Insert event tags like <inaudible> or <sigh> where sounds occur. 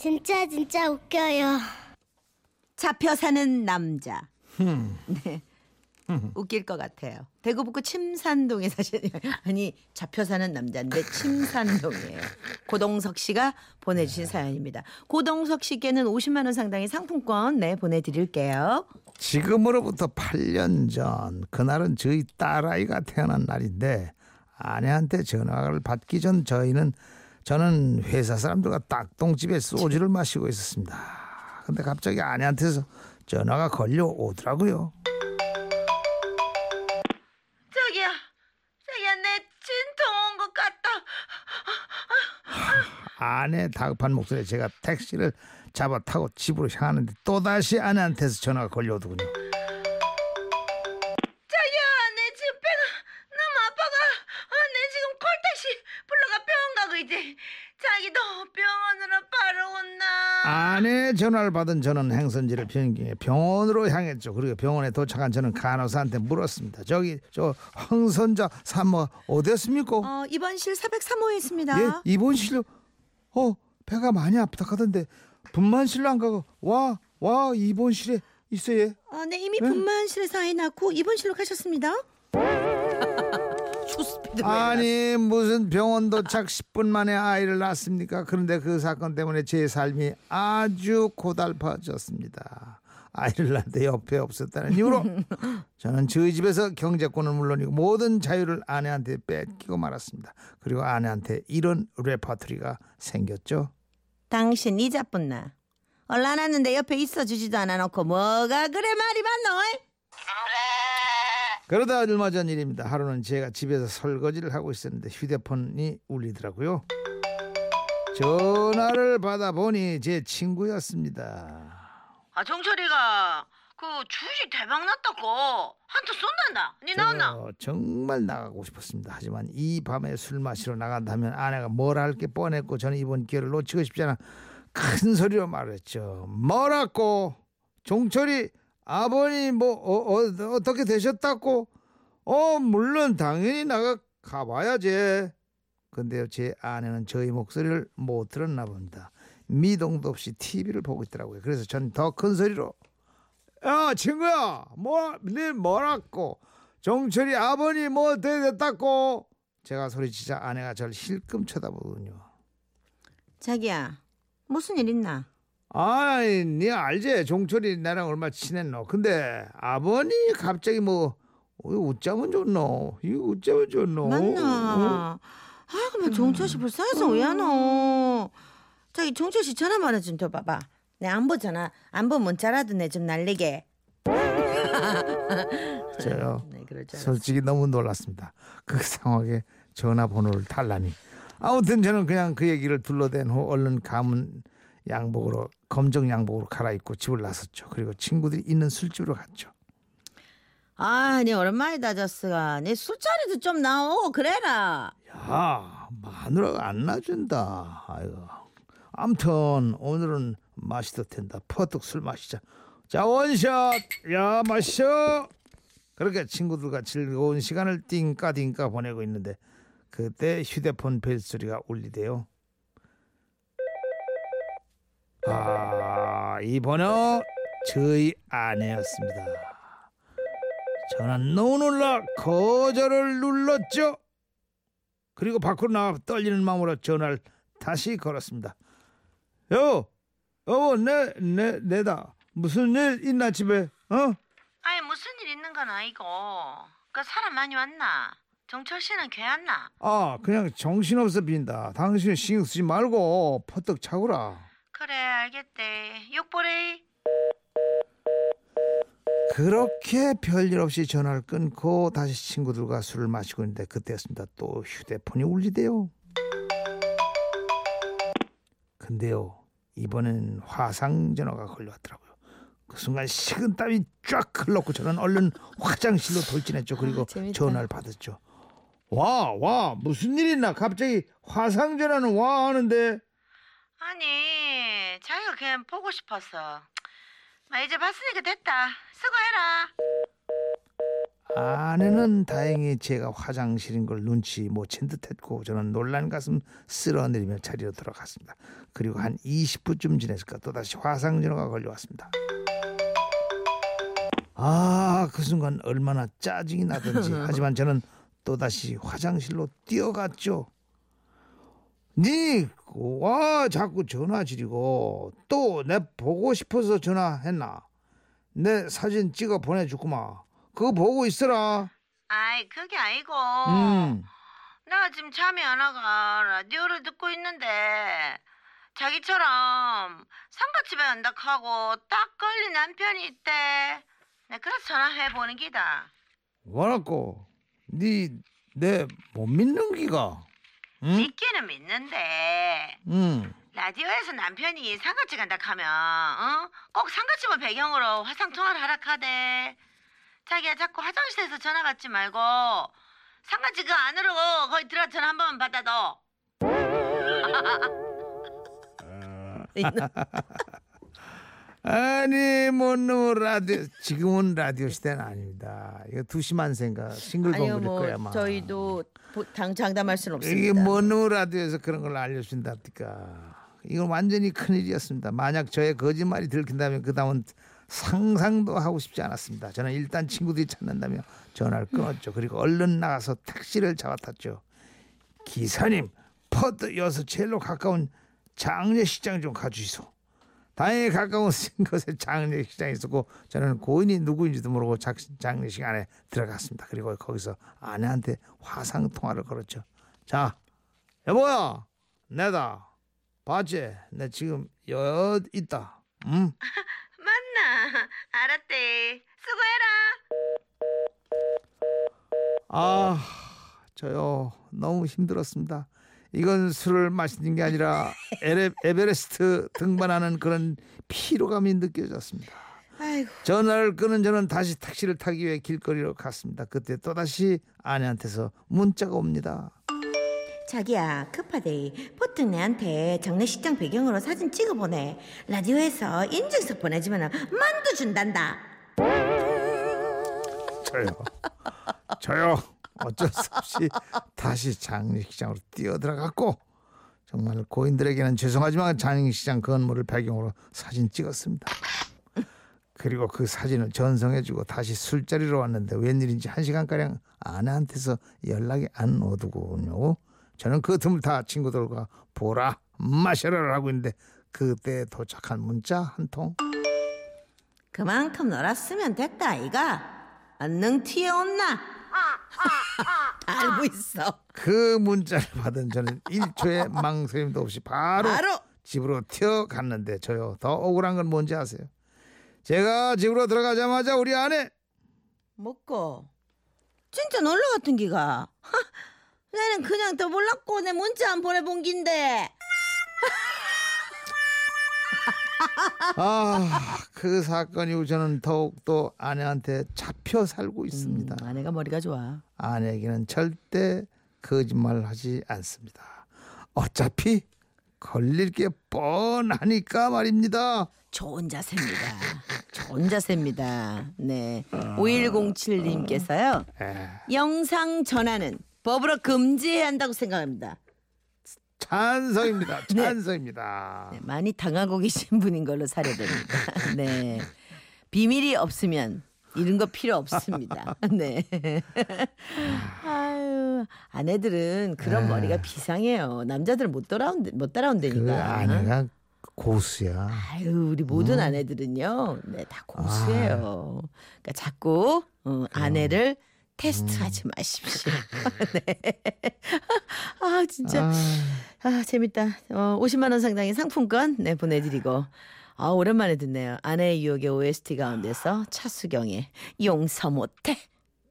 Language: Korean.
진짜 진짜 웃겨요. 잡혀 사는 남자. <laughs> 네. 웃길 것 같아요. 대구 북구 침산동에 사시는 <laughs> 아니 잡혀 사는 남자인데 침산동이에요. 고동석 씨가 보내주신 사연입니다. 고동석 씨께는 50만 원 상당의 상품권 네 보내드릴게요. 지금으로부터 8년 전 그날은 저희 딸아이가 태어난 날인데 아내한테 전화를 받기 전 저희는 저는 회사 사람들과 딱동집에 소주를 마시고 있었습니다. 근데 갑자기 아내한테서 전화가 걸려오더라고요. 자기야, 자기야 내 진통 온 것 같다. 아내 다급한 목소리에 제가 택시를 잡아 타고 집으로 향하는데 또다시 아내한테서 전화가 걸려오더군요. 전화를 받은 저는 행선지를 변경해 병원으로 향했죠. 그리고 병원에 도착한 저는 간호사한테 물었습니다. 저기 저 황선자 산모 어디였습니까? 어, 입원실 403호에 있습니다. 예, 입원실로 어 배가 많이 아프다 하던데 분만실로 안 가고 와와 입원실에 있어요. 어, 네 이미 네. 분만실에서 아이 낳고 입원실로 가셨습니다. 초스피드 아니 무슨 병원 도착 10분 만에 아이를 낳습니까? 그런데 그 사건 때문에 제 삶이 아주 고달파졌습니다. 아이를 낳는데 옆에 없었다는 이유로 <laughs> 저는 저희 집에서 경제권은 물론이고 모든 자유를 아내한테 뺏기고 말았습니다. 그리고 아내한테 이런 레퍼토리가 생겼죠. 당신 이자뿐나 얼라났는데 옆에 있어 주지도 않아 놓고 뭐가 그래 말이 많노? 그러다 얼마 전 일입니다. 하루는 제가 집에서 설거지를 하고 있었는데 휴대폰이 울리더라고요. 전화를 받아보니 제 친구였습니다. 아 정철이가 그 주식 대박 났다고 한테 쏜단다. 니 나왔나? 저 정말 나가고 싶었습니다. 하지만 이 밤에 술 마시러 나간다면 아내가 뭘할게 뻔했고 저는 이번 기회를 놓치고 싶지 않아 큰 소리로 말했죠. 뭐라고? 종철이 아버님 뭐 어, 떻게 되셨다고? 어 물론 당연히 나가 가봐야지. 근데요 제 아내는 저희 목소리를 못 들었나 봅니다. 미동도 없이 TV를 보고 있더라고요. 그래서 저는 더큰 소리로 야 친구야 뭐네 뭐라고 정철이 아버님 뭐 됐다고 제가 소리치자 아내가 저를 힐끔 쳐다보더군요. 자기야 무슨 일 있나? 아이 네 알지 종철이 나랑 얼마 친했노. 근데 아버님 갑자기 뭐 어, 웃자면 좋노. 이거 웃자면 좋노. 어? 맞나? 아 그만 정철 씨 불쌍해서 왜 하노? 자기 정철 씨 전화 번호 좀 줘봐봐. 내 안보 전화 안보 문자라도 내 좀 날리게. <laughs> 저요. 네. 솔직히 너무 놀랐습니다. 그 상황에 전화번호를 달라니. 아무튼 저는 그냥 그 얘기를 둘러댄 후 얼른 가문 양복으로 검정 양복으로 갈아입고 집을 나섰죠. 그리고 친구들이 있는 술집으로 갔죠. 아, 네 오랜만이다 저스가. 네 술자리도 좀 나오고 그래라. 야 마누라가 안 놔준다. 아이고. 아무튼 오늘은 마시도 텐다. 퍼뜩 술 마시자. 자 원샷. 야 마셔. 그렇게 친구들과 즐거운 시간을 띵까띵까 보내고 있는데 그때 휴대폰 벨소리가 울리대요. 아, 이 번호 저희 아내였습니다. 저는 너무 놀라 거절을 눌렀죠. 그리고 밖으로 나가 떨리는 마음으로 전화를 다시 걸었습니다. 여, 여보, 내, 내, 내다. 무슨 일 있나 집에? 어? 아니 무슨 일 있는 건 아니고. 그 사람 많이 왔나? 정철 씨는 괜찮나? 아, 그냥 정신없어 빈다. 당신 신경 쓰지 말고 퍼뜩 차구라. 그래 알겠대. 욕보래. 그렇게 별일 없이 전화를 끊고 다시 친구들과 술을 마시고 있는데 그때였습니다. 또 휴대폰이 울리대요. 근데요 이번엔 화상 전화가 걸려왔더라고요. 그 순간 식은땀이 쫙 흘렀고 저는 얼른 화장실로 돌진했죠. 그리고 아. 전화를 받았죠. 와, 와, 무슨 일 있나? 갑자기 화상 전화는 와 하는데 아니 자기가 그냥 보고 싶었어. 마 이제 봤으니까 됐다. 수고해라. 아내는 다행히 제가 화장실인 걸 눈치 못 챈 듯했고 저는 놀란 가슴 쓸어내리며 자리로 들어갔습니다. 그리고 한 20분쯤 지났을까 또다시 화상 전화가 걸려왔습니다. 아, 그 순간 얼마나 짜증이 나든지 <laughs> 하지만 저는 또다시 화장실로 뛰어갔죠. 니, 와, 자꾸 전화 지리고 또 내 보고 싶어서 전화했나? 내 사진 찍어 보내주구마. 그거 보고 있어라. 아이 그게 아니고 음. 내가 지금 잠이 안 와가 라디오를 듣고 있는데 자기처럼 상가집에 간다 하고 딱 걸린 남편이 있대. 내 그래서 전화해 보는 기다. 뭐라고? 니 내 못 믿는 기가? 응? 믿기는 믿는데 응. 라디오에서 남편이 상가집 간다 하면 어? 꼭 상가집을 배경으로 화상 통화를 하라 카대. 자기야 자꾸 화장실에서 전화 받지 말고 상가집 그 안으로 거기 들어 전화 한 번만 받아도. <laughs> <laughs> 아니 뭐노 라디오 지금은 라디오 시대는 아닙니다. 이거 두시만 생각 싱글벙글일 뭐 거야 아마. 저희도 보- 당 장담할 수는 없습니다. 이게 뭐노 라디오에서 그런 걸 알려준답니까? 이건 완전히 큰일이었습니다. 만약 저의 거짓말이 들킨다면 그 다음은 상상도 하고 싶지 않았습니다. 저는 일단 친구들이 찾는다며 전화를 끊었죠. 그리고 얼른 나가서 택시를 잡아탔죠. 기사님, 퍼드 여서 제일로 가까운 장례식장 좀 가주시소. 다행히 가까운 곳에 장례식장이 있었고 저는 고인이 누구인지도 모르고 작- 장례식 안에 들어갔습니다. 그리고 거기서 아내한테 화상 통화를 걸었죠. 자, 여보야, 내다. 봤지? 내 지금 여 있다. 응? <laughs> 맞나? 알았대. 수고해라. 아, 저요 너무 힘들었습니다. 이건 술을 마시는 게 아니라 <laughs> 에레, 에베레스트 등반하는 그런 피로감이 느껴졌습니다. 아이고. 전화를 끊은 저는 다시 택시를 타기 위해 길거리로 갔습니다. 그때 또다시 아내한테서 문자가 옵니다. 자기야 급하대. 보통 내한테 장례식장 배경으로 사진 찍어 보내. 라디오에서 인증서 보내주면 만두 준단다. 저요. 저요. 어쩔 수 없이 다시 장례식장으로 뛰어들어갔고 정말 고인들에게는 죄송하지만 장례식장 건물을 배경으로 사진 찍었습니다. 그리고 그 사진을 전송해주고 다시 술자리로 왔는데 웬일인지 한 시간가량 아내한테서 연락이 안 오더군요. 저는 그 틈을 타 친구들과 보라 마셔라 하고 있는데 그때 도착한 문자 한 통. 그만큼 놀았으면 됐다 아이가. 안능 튀어온나? 알고 있어. 그 문자를 받은 저는 1초의 망설임도 없이 바로, 바로 집으로 튀어갔는데 저요 더 억울한 건 뭔지 아세요? 제가 집으로 들어가자마자 우리 아내 먹고 진짜 놀러 갔던 기가. 하, <laughs> 나는 그냥 더 몰랐고 내 문자 안 보내본 긴데. <laughs> 아 그 사건 이후 저는 더욱더 아내한테 잡혀 살고 있습니다. 음, 아내가 머리가 좋아. 아내에게는 절대 거짓말을 하지 않습니다. 어차피 걸릴 게 뻔하니까 말입니다. 좋은 자세입니다. 좋은 자세입니다. 네. 5107님께서요. 에, 영상 전화는 법으로 금지해야 한다고 생각합니다. 찬성입니다. <laughs> 찬성입니다. 네, 많이 당하고 계신 분인 걸로 사례됩니다. <laughs> 네. 비밀이 없으면 이런 거 필요 없습니다. <laughs> 네. 아유, 아내들은 그런 머리가 비상해요. 남자들은 못 따라온 못 따라온다니까. 그 아내가 고수야. 아유, 우리 모든 아내들은요, 네, 다 고수예요. 그러니까 자꾸 어, 아내를 테스트하지 마십시오. <laughs> <laughs> 네. <laughs> 아, 진짜. 아, 아, 재밌다. 어, 50만 원 상당의 상품권 네, 보내드리고. 아, 오랜만에 듣네요. 아내의 유혹의 OST 가운데서 차수경의 용서 못해.